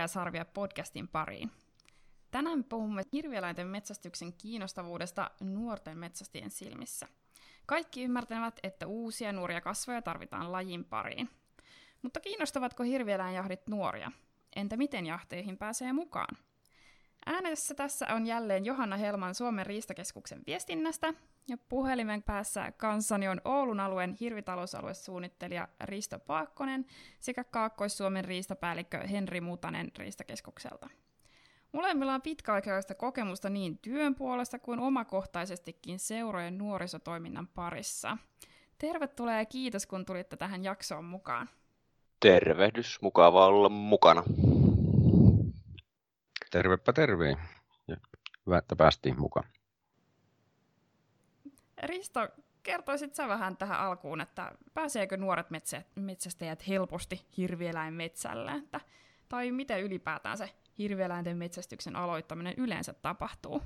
ja Sarvia podcastin pariin. Tänään puhumme hirvieläinten metsästyksen kiinnostavuudesta nuorten metsästäjien silmissä. Kaikki ymmärtävät, että uusia nuoria kasvoja tarvitaan lajin pariin. Mutta kiinnostavatko hirvieläinjahdit nuoria? Entä miten jahteihin pääsee mukaan? Äänessä tässä on jälleen Johanna Helman Suomen riistakeskuksen viestinnästä, ja puhelimen päässä kanssani on Oulun alueen hirvitalousaluesuunnittelija Risto Paakkonen sekä Kaakkois-Suomen riistapäällikkö Henri Mutanen riistakeskukselta. Molemmilla on pitkäaikaista kokemusta niin työn puolesta kuin omakohtaisestikin seurojen nuorisotoiminnan parissa. Tervetuloa ja kiitos, kun tulitte tähän jaksoon mukaan. Tervehdys, mukava olla mukana. Tervepä terve. Ja hyvä, että päästiin mukaan. Risto, kertoisit sä vähän tähän alkuun, että pääseekö nuoret metsä, metsästäjät helposti hirvieläinmetsälle, että, tai miten ylipäätään se hirvieläinten metsästyksen aloittaminen yleensä tapahtuu?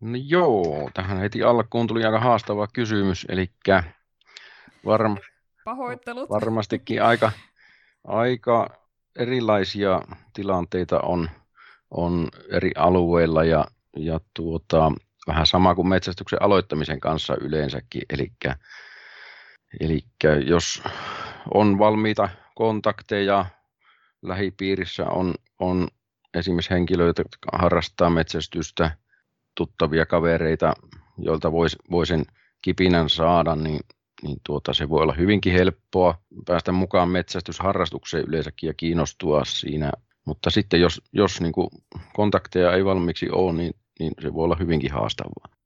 No joo, tähän heti alkuun tuli aika haastava kysymys, eli varm, Pahoittelut. varmastikin aika, aika erilaisia tilanteita on, on eri alueilla ja, ja tuota, vähän sama kuin metsästyksen aloittamisen kanssa yleensäkin. Eli, jos on valmiita kontakteja, lähipiirissä on, on esimerkiksi henkilöitä, jotka harrastaa metsästystä, tuttavia kavereita, joilta voisi vois sen kipinän saada, niin, niin tuota, se voi olla hyvinkin helppoa päästä mukaan metsästysharrastukseen yleensäkin ja kiinnostua siinä. Mutta sitten jos, jos niin kuin kontakteja ei valmiiksi ole, niin niin se voi olla hyvinkin haastavaa.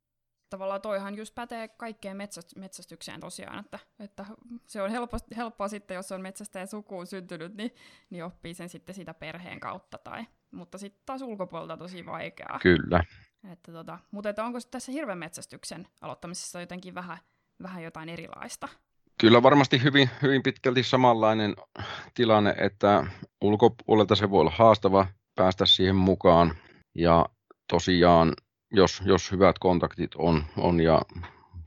Tavallaan toihan just pätee kaikkeen metsästykseen tosiaan, että, että se on helppo, helppoa sitten, jos on metsästäjän sukuun syntynyt, niin, niin oppii sen sitten sitä perheen kautta, tai, mutta sitten taas ulkopuolelta tosi vaikeaa. Kyllä. Että tota, mutta että onko tässä hirven metsästyksen aloittamisessa jotenkin vähän, vähän jotain erilaista? Kyllä varmasti hyvin, hyvin pitkälti samanlainen tilanne, että ulkopuolelta se voi olla haastava päästä siihen mukaan. Ja tosiaan, jos, jos hyvät kontaktit on, on ja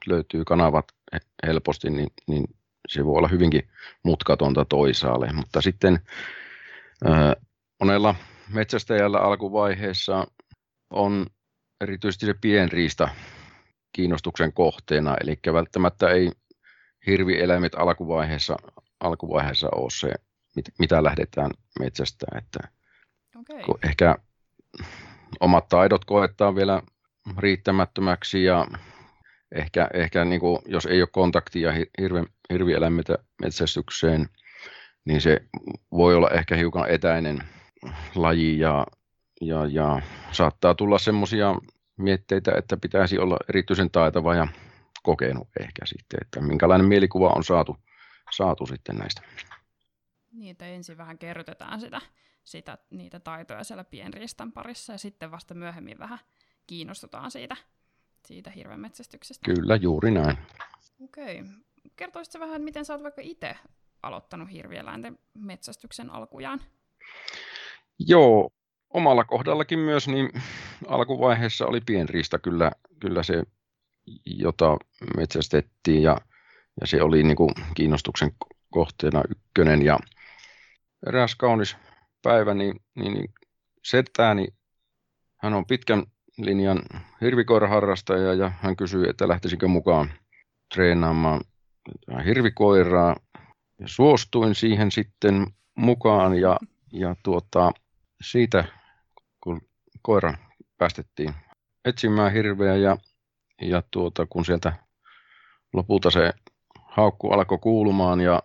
löytyy kanavat helposti, niin, niin se voi olla hyvinkin mutkatonta toisaalle. Mutta sitten ää, monella metsästäjällä alkuvaiheessa on erityisesti se pienriista kiinnostuksen kohteena, eli välttämättä ei hirvieläimet alkuvaiheessa, alkuvaiheessa ole se, mitä lähdetään metsästään. Että okay. Ehkä omat taidot koetaan vielä riittämättömäksi ja ehkä, ehkä niin kuin, jos ei ole kontaktia hirve, hirvieläimetä metsästykseen, niin se voi olla ehkä hiukan etäinen laji ja, ja, ja saattaa tulla semmoisia mietteitä, että pitäisi olla erityisen taitava ja kokenut ehkä sitten, että minkälainen mielikuva on saatu, saatu sitten näistä. Niin, että ensin vähän kerrytetään sitä sitä, niitä taitoja siellä pienriistan parissa ja sitten vasta myöhemmin vähän kiinnostutaan siitä, siitä metsästyksestä. Kyllä, juuri näin. Okei. Okay. Kertoisitko vähän, miten sä oot vaikka itse aloittanut hirvieläinten metsästyksen alkujaan? Joo, omalla kohdallakin myös, niin alkuvaiheessa oli pienriista kyllä, kyllä se, jota metsästettiin ja, ja se oli niin kuin kiinnostuksen kohteena ykkönen ja eräs kaunis päivä, niin, niin, niin hän on pitkän linjan hirvikoiraharrastaja ja hän kysyi, että lähtisikö mukaan treenaamaan hirvikoiraa. Ja suostuin siihen sitten mukaan ja, ja tuota, siitä kun koira päästettiin etsimään hirveä ja, ja tuota, kun sieltä lopulta se haukku alkoi kuulumaan ja,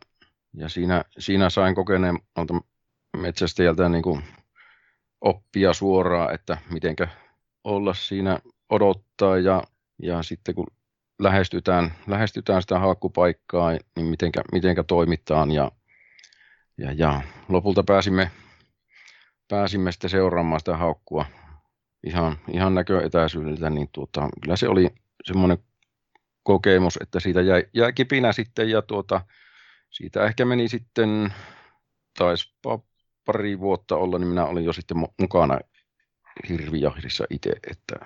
ja siinä, siinä sain kokeneen metsästäjältä niin kuin oppia suoraan, että mitenkä olla siinä odottaa ja, ja sitten kun lähestytään, lähestytään sitä haakkupaikkaa, niin mitenkä, mitenkä toimitaan ja, ja, ja lopulta pääsimme, pääsimme sitten seuraamaan sitä haukkua ihan, ihan näköetäisyydeltä, niin tuota, kyllä se oli semmoinen kokemus, että siitä jäi, jäi kipinä sitten ja tuota, siitä ehkä meni sitten, taispa pari vuotta olla, niin minä olin jo sitten mukana hirvijahdissa itse. Että...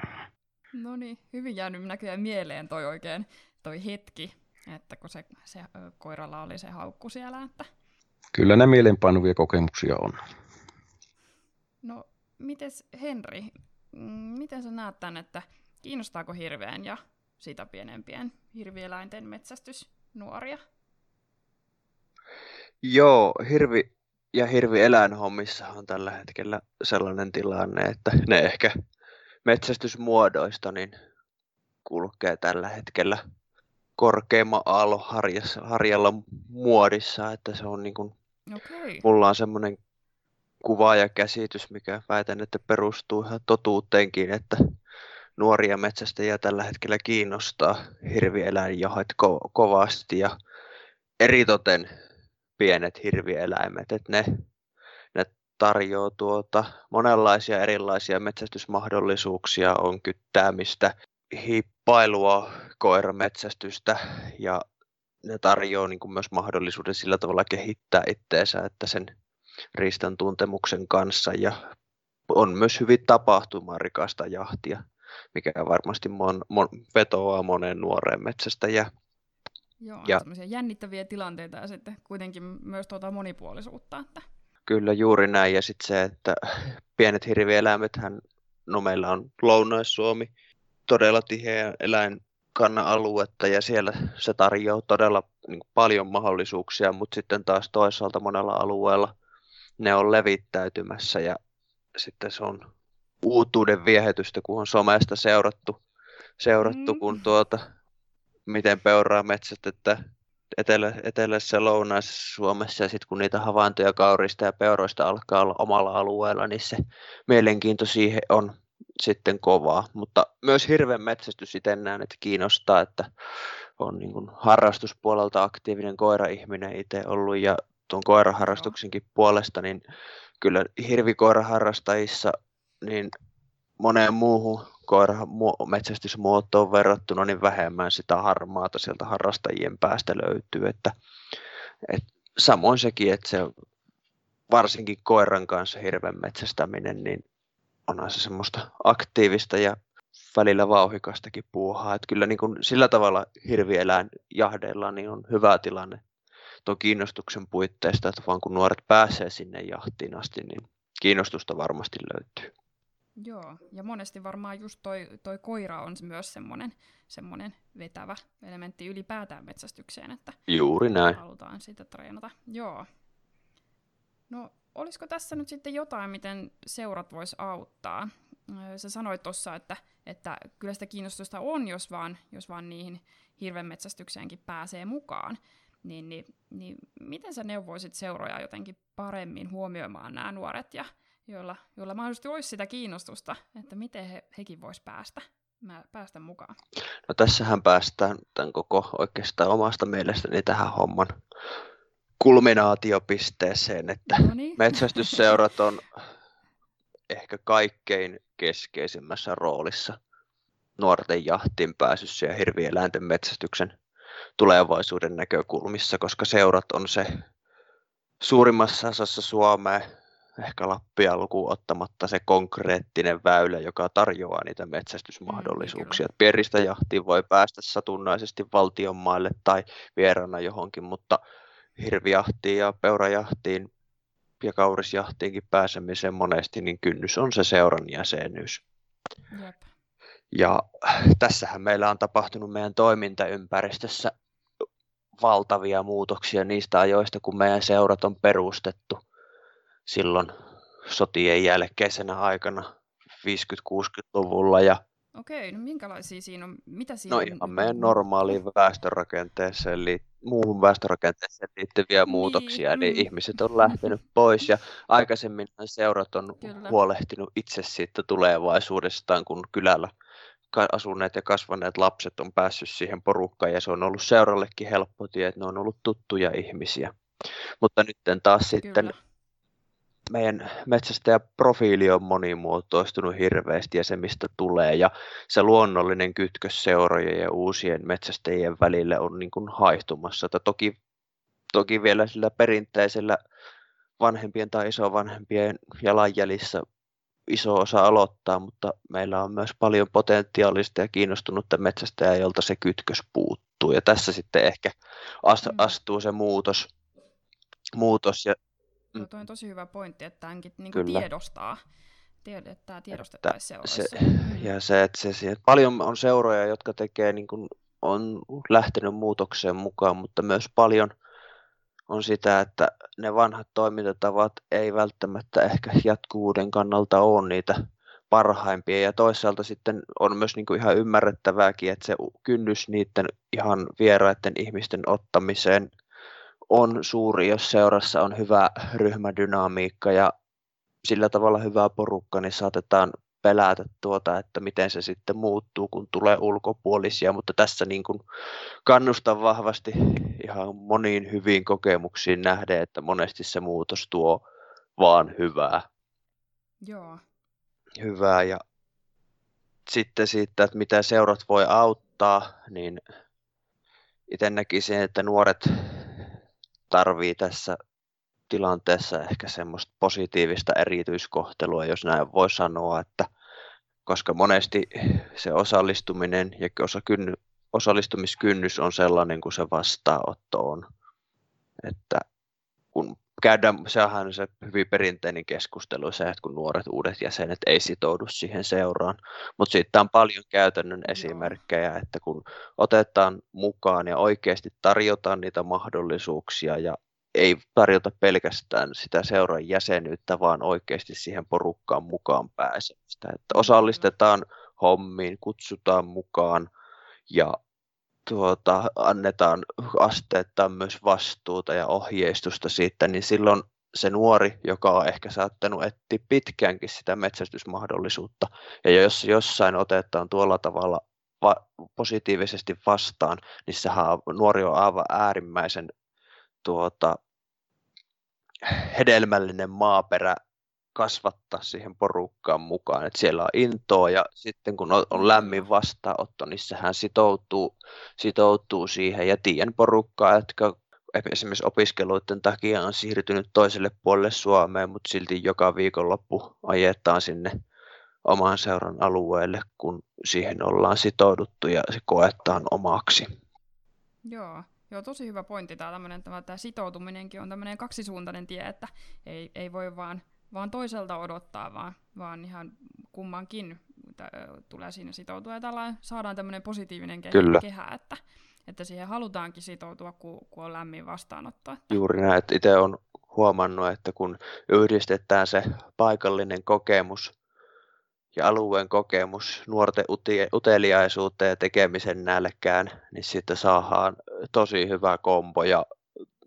No niin, hyvin jäänyt näköjään mieleen toi oikein toi hetki, että kun se, se koiralla oli se haukku siellä. Että... Kyllä ne mieleenpainuvia kokemuksia on. No, mites Henri, miten sä näet tämän, että kiinnostaako hirveän ja sitä pienempien hirvieläinten metsästys nuoria? Joo, hirvi ja hirvieläinhommissa on tällä hetkellä sellainen tilanne, että ne ehkä metsästysmuodoista niin kulkee tällä hetkellä korkeimman aallon harjalla muodissa, että se on niin kuin, okay. mulla on semmoinen kuva ja käsitys, mikä väitän, että perustuu ihan totuuteenkin, että nuoria metsästäjiä tällä hetkellä kiinnostaa hirvieläinjahat ko- kovasti ja eritoten pienet hirvieläimet, että ne, ne tarjoaa tuota monenlaisia erilaisia metsästysmahdollisuuksia, on kyttäämistä, hiippailua, koirametsästystä ja ne tarjoaa niin kuin myös mahdollisuuden sillä tavalla kehittää itteensä, että sen riistan tuntemuksen kanssa ja on myös hyvin tapahtumarikasta jahtia, mikä varmasti mon, mon, vetoaa moneen nuoreen metsästäjään. Joo, ja semmoisia jännittäviä tilanteita ja sitten kuitenkin myös tuota monipuolisuutta. Että... Kyllä, juuri näin. Ja sitten se, että pienet hirvieläimethän, no meillä on Lounais-Suomi, todella tiheä eläinkanna-aluetta ja siellä se tarjoaa todella niin paljon mahdollisuuksia, mutta sitten taas toisaalta monella alueella ne on levittäytymässä ja sitten se on uutuuden viehetystä, kun on somesta seurattu, seurattu mm. kun tuota, miten peuraa metsästettä etelä, etelässä lounaisessa Suomessa ja sitten kun niitä havaintoja kaurista ja peuroista alkaa olla omalla alueella, niin se mielenkiinto siihen on sitten kovaa. Mutta myös hirven metsästys itse näen, että kiinnostaa, että on niin kuin harrastuspuolelta aktiivinen koira-ihminen itse ollut ja tuon koiraharrastuksenkin puolesta, niin kyllä hirvikoiraharrastajissa niin moneen muuhun koira metsästysmuotoon verrattuna niin vähemmän sitä harmaata sieltä harrastajien päästä löytyy. Että, et, samoin sekin, että se varsinkin koiran kanssa hirven metsästäminen, niin onhan se semmoista aktiivista ja välillä vauhikastakin puuhaa. Että kyllä niin kuin sillä tavalla hirvieläin jahdeilla niin on hyvä tilanne tuon kiinnostuksen puitteista, että vaan kun nuoret pääsee sinne jahtiin asti, niin kiinnostusta varmasti löytyy. Joo, ja monesti varmaan just toi, toi koira on myös semmoinen, semmoinen vetävä elementti ylipäätään metsästykseen, että Juuri näin. halutaan sitä treenata. Joo. No, olisiko tässä nyt sitten jotain, miten seurat vois auttaa? Sä sanoit tuossa, että, että kyllä sitä kiinnostusta on, jos vaan, jos vaan niihin hirvenmetsästykseenkin pääsee mukaan. Niin, niin, niin miten sä neuvoisit seuroja jotenkin paremmin huomioimaan nämä nuoret ja joilla, joilla mahdollisesti olisi sitä kiinnostusta, että miten he, hekin vois päästä, päästä mukaan? No tässähän päästään tämän koko oikeastaan omasta mielestäni tähän homman kulminaatiopisteeseen, että no niin. metsästysseurat on ehkä kaikkein keskeisimmässä roolissa nuorten jahtiin pääsyssä ja hirvieläinten metsästyksen tulevaisuuden näkökulmissa, koska seurat on se suurimmassa osassa Suomea ehkä Lappia lukuun ottamatta se konkreettinen väylä, joka tarjoaa niitä metsästysmahdollisuuksia. Mm, Pieristä jahtiin voi päästä satunnaisesti valtionmaille tai vierana johonkin, mutta hirvijahtiin ja peurajahtiin ja kaurisjahtiinkin pääsemiseen monesti, niin kynnys on se seuran jäsenyys. Jep. Ja tässähän meillä on tapahtunut meidän toimintaympäristössä valtavia muutoksia niistä ajoista, kun meidän seurat on perustettu – silloin sotien jälkeisenä aikana 50-60-luvulla. Ja Okei, no minkälaisia siinä on? Mitä siinä no ihan on? meidän normaaliin väestörakenteeseen, eli muuhun väestörakenteeseen liittyviä niin, muutoksia, mm. eli ihmiset on lähtenyt pois ja aikaisemmin seurat on Kyllä. huolehtinut itse siitä tulevaisuudestaan, kun kylällä asuneet ja kasvaneet lapset on päässyt siihen porukkaan ja se on ollut seurallekin helppo tie, että ne on ollut tuttuja ihmisiä. Mutta nyt taas Kyllä. sitten meidän metsästäjäprofiili on monimuotoistunut hirveästi ja se mistä tulee ja se luonnollinen kytkös seurojen ja uusien metsästäjien välille on niin kuin haihtumassa. Että toki, toki vielä sillä perinteisellä vanhempien tai isovanhempien jalanjäljissä iso osa aloittaa, mutta meillä on myös paljon potentiaalista ja kiinnostunutta metsästäjää, jolta se kytkös puuttuu. Ja tässä sitten ehkä mm. astuu se muutos, muutos ja Mm. Tuo on tosi hyvä pointti, että tämänkin niin kuin tiedostaa, että tämä tiedostettaisiin Se, mm. ja se, että se, se, paljon on seuroja, jotka tekee, niin kuin, on lähtenyt muutokseen mukaan, mutta myös paljon on sitä, että ne vanhat toimintatavat ei välttämättä ehkä jatkuvuuden kannalta ole niitä parhaimpia. Ja toisaalta sitten on myös niin kuin ihan ymmärrettävääkin, että se kynnys niiden ihan vieraiden ihmisten ottamiseen on suuri, jos seurassa on hyvä ryhmädynamiikka ja sillä tavalla hyvä porukka, niin saatetaan pelätä tuota, että miten se sitten muuttuu, kun tulee ulkopuolisia, mutta tässä niin kuin kannustan vahvasti ihan moniin hyviin kokemuksiin nähden, että monesti se muutos tuo vaan hyvää. Joo. Hyvää ja sitten siitä, että mitä seurat voi auttaa, niin itse näkisin, että nuoret tarvii tässä tilanteessa ehkä semmoista positiivista erityiskohtelua, jos näin voi sanoa, että koska monesti se osallistuminen ja osa kynny, osallistumiskynnys on sellainen kuin se vastaanotto on. Että kun käydään, sehän on se hyvin perinteinen keskustelu, se, että kun nuoret uudet jäsenet ei sitoudu siihen seuraan. Mutta siitä on paljon käytännön esimerkkejä, että kun otetaan mukaan ja oikeasti tarjotaan niitä mahdollisuuksia ja ei tarjota pelkästään sitä seuran jäsenyyttä, vaan oikeasti siihen porukkaan mukaan pääsemistä. Että osallistetaan hommiin, kutsutaan mukaan ja tuota, annetaan asteettaan myös vastuuta ja ohjeistusta siitä, niin silloin se nuori, joka on ehkä saattanut etsiä pitkäänkin sitä metsästysmahdollisuutta, ja jos jossain otetaan tuolla tavalla va- positiivisesti vastaan, niin sehän nuori on aivan äärimmäisen tuota, hedelmällinen maaperä kasvattaa siihen porukkaan mukaan. Et siellä on intoa ja sitten kun on lämmin vastaanotto, niin sehän sitoutuu, sitoutuu siihen. Ja tiedän porukkaa, jotka esimerkiksi opiskeluiden takia on siirtynyt toiselle puolelle Suomeen, mutta silti joka viikonloppu ajetaan sinne oman seuran alueelle, kun siihen ollaan sitouduttu ja se koetaan omaksi. Joo, Joo, tosi hyvä pointti tämä tämmöinen, tämä, tämä sitoutuminenkin on tämmöinen kaksisuuntainen tie, että ei, ei voi vaan, vaan toiselta odottaa, vaan, vaan ihan kummankin t- tulee siinä sitoutua ja tällä saadaan tämmöinen positiivinen ke- Kyllä. kehä, että, että siihen halutaankin sitoutua, kun, kun on lämmin vastaanotto. Että... Juuri näin, että itse on huomannut, että kun yhdistetään se paikallinen kokemus ja alueen kokemus nuorten uteliaisuuteen ja tekemisen nälkään, niin sitten saadaan tosi hyvä kombo ja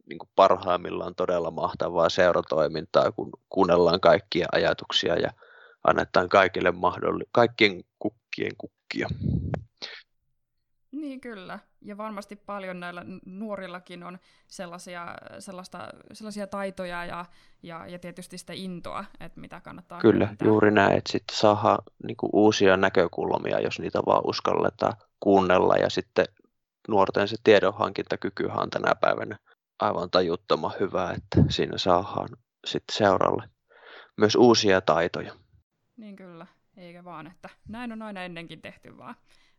niin kuin parhaimmillaan todella mahtavaa seuratoimintaa, kun kuunnellaan kaikkia ajatuksia ja annetaan kaikille mahdolli- kaikkien kukkien kukkia. Niin kyllä, ja varmasti paljon näillä nuorillakin on sellaisia, sellaista, sellaisia taitoja ja, ja, ja tietysti sitä intoa, että mitä kannattaa Kyllä, käyttää. juuri näin, että sitten saadaan niin uusia näkökulmia, jos niitä vaan uskalletaan kuunnella ja sitten nuorten se tiedonhankintakykyhän on tänä päivänä aivan tajuttoman hyvä, että siinä saadaan sitten seuralle myös uusia taitoja. Niin kyllä, eikä vaan, että näin on aina ennenkin tehty, vaan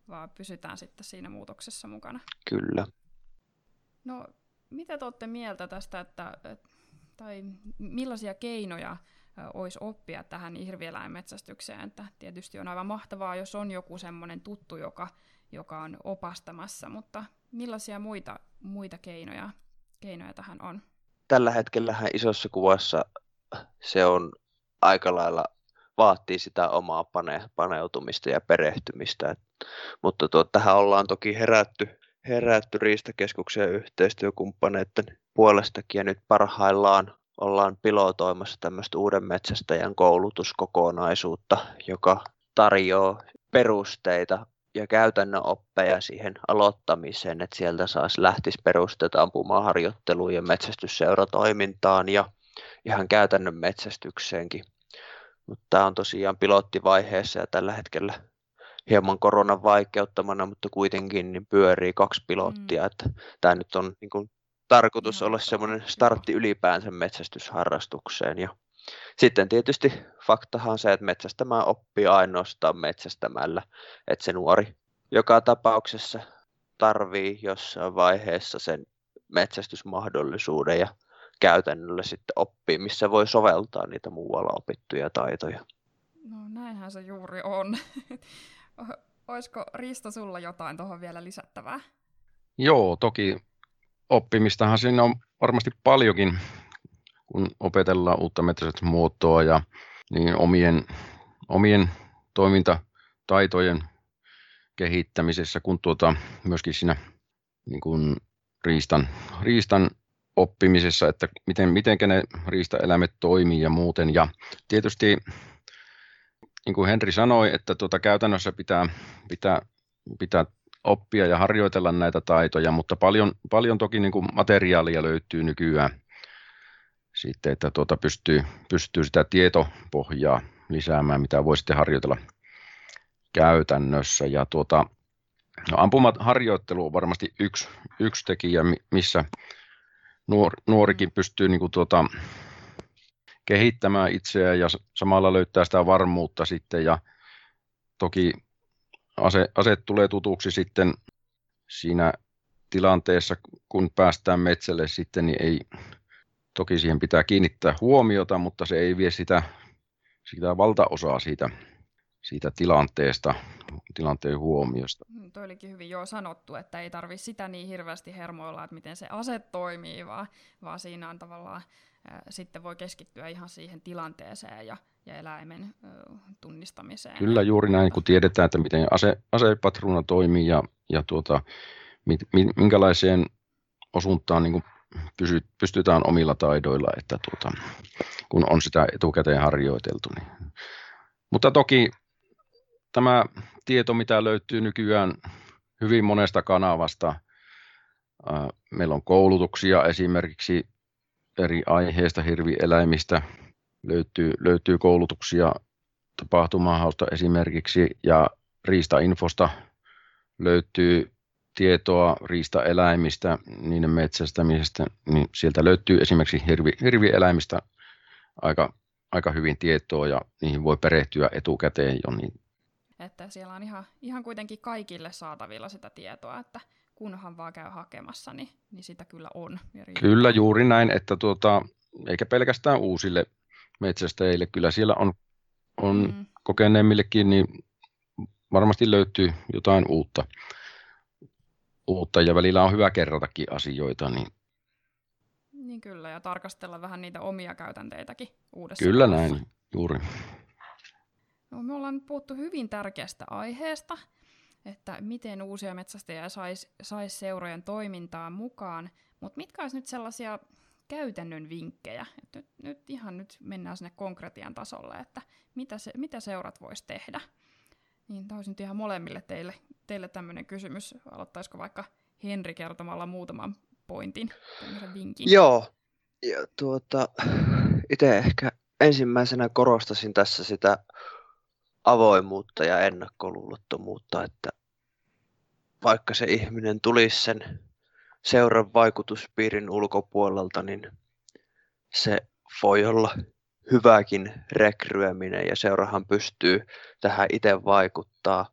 vaan pysytään sitten siinä muutoksessa mukana. Kyllä. No, mitä te olette mieltä tästä, että, tai millaisia keinoja olisi oppia tähän hirvieläinmetsästykseen? Että tietysti on aivan mahtavaa, jos on joku semmoinen tuttu, joka, joka on opastamassa, mutta millaisia muita, muita keinoja, keinoja tähän on? Tällä hetkellä isossa kuvassa se on aika lailla vaatii sitä omaa pane, paneutumista ja perehtymistä. Et, mutta tuo, tähän ollaan toki herätty, herätty Riistakeskuksen yhteistyökumppaneiden puolestakin ja nyt parhaillaan ollaan pilotoimassa tämmöistä uuden metsästäjän koulutuskokonaisuutta, joka tarjoaa perusteita ja käytännön oppeja siihen aloittamiseen, että sieltä saisi lähtisi perusteet ampumaharjoitteluun ja metsästysseuratoimintaan ja ihan käytännön metsästykseenkin. Mutta tämä on tosiaan pilottivaiheessa ja tällä hetkellä hieman koronan vaikeuttamana, mutta kuitenkin niin pyörii kaksi pilottia. Mm. Että tämä nyt on niin kuin, tarkoitus olla semmoinen startti ylipäänsä metsästysharrastukseen. Ja sitten tietysti faktahan on se, että metsästämään oppii ainoastaan metsästämällä, että se nuori joka tapauksessa tarvii jossain vaiheessa sen metsästysmahdollisuuden ja käytännöllä sitten oppii, missä voi soveltaa niitä muualla opittuja taitoja. No näinhän se juuri on. Olisiko Risto sulla jotain tuohon vielä lisättävää? Joo, toki oppimistahan siinä on varmasti paljonkin, kun opetellaan uutta muotoa ja niin omien, omien toimintataitojen kehittämisessä, kun tuota, myöskin siinä niin kuin riistan, riistan oppimisessa, että miten, miten ne riistaeläimet toimii ja muuten. Ja tietysti, niin kuin Henri sanoi, että tuota, käytännössä pitää, pitää, pitää oppia ja harjoitella näitä taitoja, mutta paljon, paljon toki niin kuin materiaalia löytyy nykyään sitten, että tuota pystyy, pystyy sitä tietopohjaa lisäämään, mitä voi sitten harjoitella käytännössä. Ja tuota, no ampumaharjoittelu on varmasti yksi, yksi tekijä, missä nuor, nuorikin pystyy niin kuin tuota, kehittämään itseään ja samalla löytää sitä varmuutta sitten ja toki ase, aseet tulee tutuksi sitten siinä tilanteessa, kun päästään metsälle sitten, niin ei, toki siihen pitää kiinnittää huomiota, mutta se ei vie sitä, sitä valtaosaa siitä, siitä tilanteesta, tilanteen huomiosta. Mm, toi olikin hyvin jo sanottu, että ei tarvi sitä niin hirveästi hermoilla, että miten se ase toimii, vaan, vaan siinä on tavallaan sitten voi keskittyä ihan siihen tilanteeseen ja, ja eläimen tunnistamiseen. Kyllä juuri näin, kun tiedetään, että miten ase, asepatruuna toimii ja, ja tuota, mit, minkälaiseen osuntaan niin pysy, pystytään omilla taidoilla, että tuota, kun on sitä etukäteen harjoiteltu. Niin. Mutta toki tämä tieto, mitä löytyy nykyään hyvin monesta kanavasta, meillä on koulutuksia esimerkiksi eri aiheista, hirvieläimistä, löytyy, löytyy koulutuksia tapahtumahausta esimerkiksi ja riistainfosta löytyy tietoa riistaeläimistä, niiden metsästämisestä, niin sieltä löytyy esimerkiksi hirvi, hirvieläimistä aika, aika hyvin tietoa ja niihin voi perehtyä etukäteen jo. Niin. Että siellä on ihan, ihan kuitenkin kaikille saatavilla sitä tietoa, että kunhan vaan käy hakemassa, niin, niin sitä kyllä on. Kyllä juuri näin, että tuota, eikä pelkästään uusille metsästäjille, kyllä siellä on, on mm. kokeneemmillekin, niin varmasti löytyy jotain uutta. uutta ja välillä on hyvä kerratakin asioita. Niin... niin kyllä, ja tarkastella vähän niitä omia käytänteitäkin uudessa Kyllä näin, juuri. No, me ollaan nyt puhuttu hyvin tärkeästä aiheesta, että miten uusia metsästäjiä saisi sais seurojen toimintaan mukaan, mutta mitkä olisi nyt sellaisia käytännön vinkkejä, että nyt, nyt ihan nyt mennään sinne konkretian tasolle, että mitä, se, mitä seurat voisi tehdä. Niin tämä olisi nyt ihan molemmille teille, teille tämmöinen kysymys. Aloittaisiko vaikka Henri kertomalla muutaman pointin, tämmöisen vinkin? Joo, ja tuota, itse ehkä ensimmäisenä korostasin tässä sitä avoimuutta ja ennakkoluulottomuutta, että vaikka se ihminen tulisi sen seuran vaikutuspiirin ulkopuolelta, niin se voi olla hyväkin rekryäminen ja seurahan pystyy tähän itse vaikuttaa.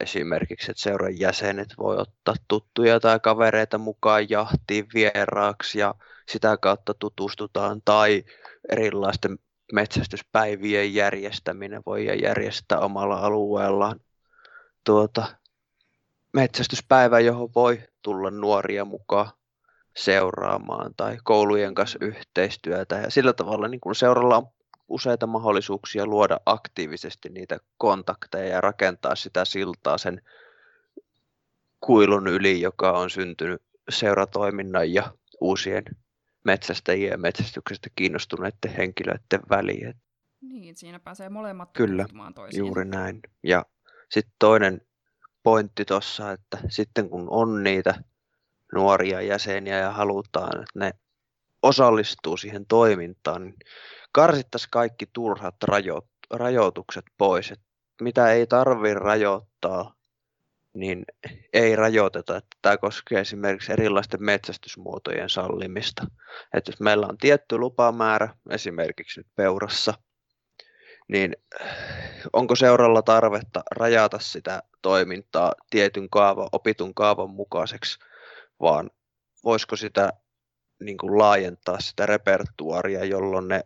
Esimerkiksi, että seuran jäsenet voi ottaa tuttuja tai kavereita mukaan jahtiin vieraaksi ja sitä kautta tutustutaan tai erilaisten metsästyspäivien järjestäminen voi järjestää omalla alueellaan tuota, metsästyspäivä, johon voi tulla nuoria mukaan seuraamaan tai koulujen kanssa yhteistyötä. Ja sillä tavalla niin kun seuralla on useita mahdollisuuksia luoda aktiivisesti niitä kontakteja ja rakentaa sitä siltaa sen kuilun yli, joka on syntynyt seuratoiminnan ja uusien metsästäjien ja metsästyksestä kiinnostuneiden henkilöiden väliin. Niin, siinä pääsee molemmat Kyllä, toisiin. juuri näin. Ja sitten toinen pointti tuossa, että sitten kun on niitä nuoria jäseniä ja halutaan, että ne osallistuu siihen toimintaan, niin karsittaisiin kaikki turhat rajo- rajoitukset pois. Et mitä ei tarvitse rajoittaa, niin ei rajoiteta. Tämä koskee esimerkiksi erilaisten metsästysmuotojen sallimista. Että jos meillä on tietty lupamäärä, esimerkiksi nyt peurassa, niin onko seuralla tarvetta rajata sitä toimintaa tietyn kaavan, opitun kaavan mukaiseksi, vaan voisiko sitä niin kuin laajentaa sitä repertuaria, jolloin ne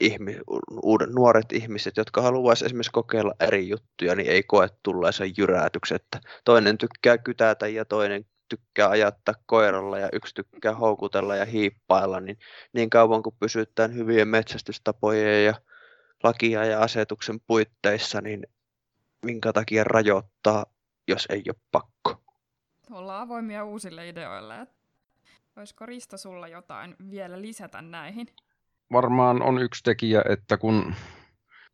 ihmi, uudet, nuoret ihmiset, jotka haluaisivat esimerkiksi kokeilla eri juttuja, niin ei koe tulleensa jyrätyksen, että toinen tykkää kytätä ja toinen tykkää ajattaa koiralla ja yksi tykkää houkutella ja hiippailla, niin niin kauan kuin pysytään hyvien metsästystapojen ja lakia ja asetuksen puitteissa, niin minkä takia rajoittaa, jos ei ole pakko. Ollaan avoimia uusille ideoille. Olisiko Risto sulla jotain vielä lisätä näihin? Varmaan on yksi tekijä, että kun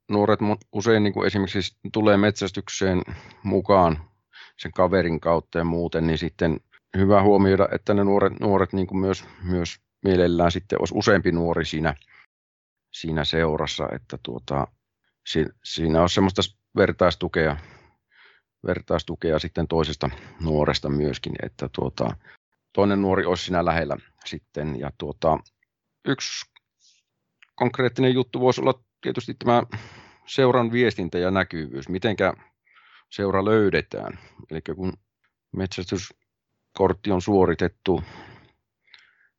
nuoret usein niin kuin esimerkiksi tulee metsästykseen mukaan sen kaverin kautta ja muuten, niin sitten hyvä huomioida, että ne nuoret, nuoret niin kuin myös, myös mielellään sitten olisi useampi nuori siinä, siinä seurassa, että tuota, si, siinä on semmoista vertaistukea, vertaistukea sitten toisesta nuoresta myöskin, että tuota, toinen nuori olisi siinä lähellä sitten. Ja tuota, yksi konkreettinen juttu voisi olla tietysti tämä seuran viestintä ja näkyvyys, mitenkä seura löydetään. Eli kun metsästyskortti on suoritettu,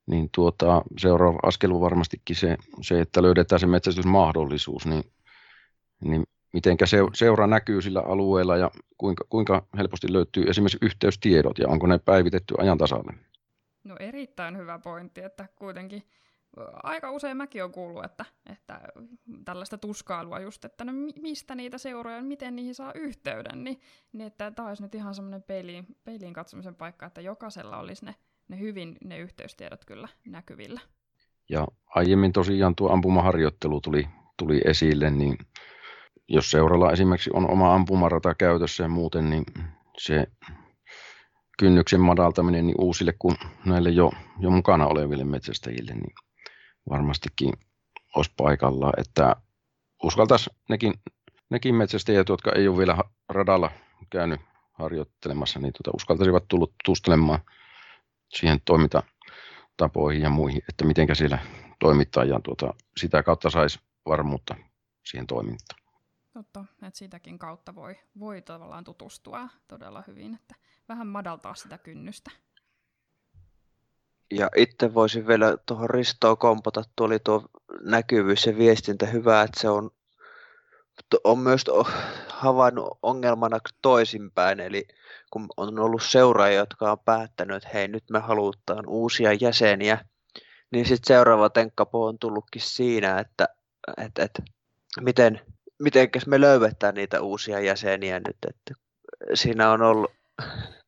niin tuota, seuraava askel on varmastikin se, se, että löydetään se metsästysmahdollisuus, niin, niin miten se, seura näkyy sillä alueella ja kuinka, kuinka helposti löytyy esimerkiksi yhteystiedot ja onko ne päivitetty ajan tasalle? No erittäin hyvä pointti, että kuitenkin aika usein mäkin on kuullut, että, että tällaista tuskailua just, että no mistä niitä seuroja, miten niihin saa yhteyden, niin, niin että tämä olisi nyt ihan semmoinen peiliin, peiliin katsomisen paikka, että jokaisella olisi ne, ne hyvin ne yhteystiedot kyllä näkyvillä. Ja aiemmin tosiaan tuo ampumaharjoittelu tuli, tuli esille, niin jos seuralla esimerkiksi on oma ampumarata käytössä ja muuten, niin se kynnyksen madaltaminen niin uusille kuin näille jo, jo mukana oleville metsästäjille, niin varmastikin olisi paikallaan, että uskaltaisi nekin, nekin metsästäjät, jotka ei ole vielä radalla käynyt harjoittelemassa, niin tuota, uskaltaisivat tulla tutustelemaan siihen toimintatapoihin ja muihin, että miten siellä toimittaa ja tuota, sitä kautta saisi varmuutta siihen toimintaan. Totta, että sitäkin kautta voi, voi tavallaan tutustua todella hyvin, että vähän madaltaa sitä kynnystä. Ja itse voisin vielä tuohon Ristoon kompata, tuo oli tuo näkyvyys ja viestintä hyvä, että se on, on myös havainnut ongelmana toisinpäin, eli kun on ollut seuraajia, jotka on päättänyt, että hei nyt me halutaan uusia jäseniä, niin sitten seuraava tenkkapo on tullutkin siinä, että, että, että miten, mitenkäs me löydetään niitä uusia jäseniä nyt, että siinä on ollut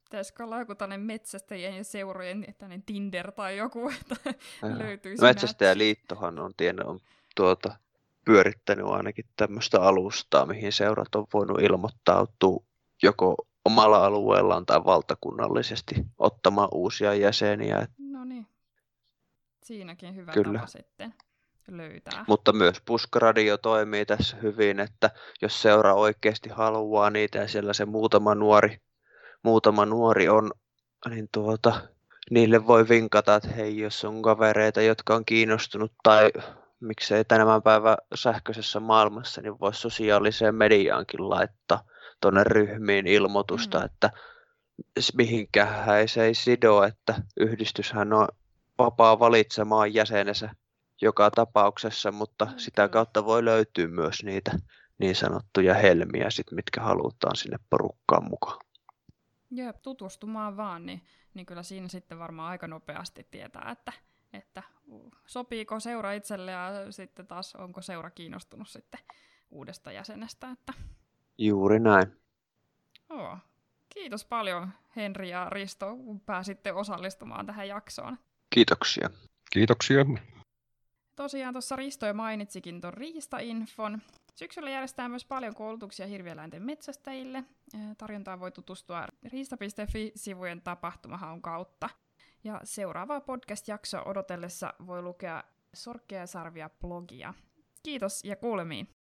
Pitäisikö olla joku tällainen metsästäjien ja seurojen tällainen Tinder tai joku, että löytyisi Metsästäjäliittohan on, tiennyt, on tuota, pyörittänyt ainakin tämmöistä alustaa, mihin seurat on voinut ilmoittautua joko omalla alueellaan tai valtakunnallisesti ottamaan uusia jäseniä. No niin, siinäkin hyvä Kyllä. tapa sitten löytää. Mutta myös puskaradio toimii tässä hyvin, että jos seura oikeasti haluaa niitä ja siellä se muutama nuori muutama nuori on, niin tuota, niille voi vinkata, että hei, jos on kavereita, jotka on kiinnostunut tai miksei tänä päivän sähköisessä maailmassa, niin voisi sosiaaliseen mediaankin laittaa tuonne ryhmiin ilmoitusta, mm. että mihinkään se ei sido, että yhdistyshän on vapaa valitsemaan jäsenensä joka tapauksessa, mutta mm, sitä kautta voi löytyä myös niitä niin sanottuja helmiä, sit, mitkä halutaan sinne porukkaan mukaan. Jep, tutustumaan vaan, niin, niin kyllä siinä sitten varmaan aika nopeasti tietää, että, että sopiiko seura itselle ja sitten taas onko seura kiinnostunut sitten uudesta jäsenestä. Että... Juuri näin. Oo. Kiitos paljon Henri ja Risto, kun pääsitte osallistumaan tähän jaksoon. Kiitoksia. Kiitoksia. Tosiaan tuossa Risto jo mainitsikin tuon Riista-infon. Syksyllä järjestetään myös paljon koulutuksia hirvieläinten metsästäjille. Tarjontaan voi tutustua riista.fi-sivujen tapahtumahaun kautta. Ja seuraavaa podcast-jaksoa odotellessa voi lukea Sorkkia ja Sarvia blogia. Kiitos ja kuulemiin!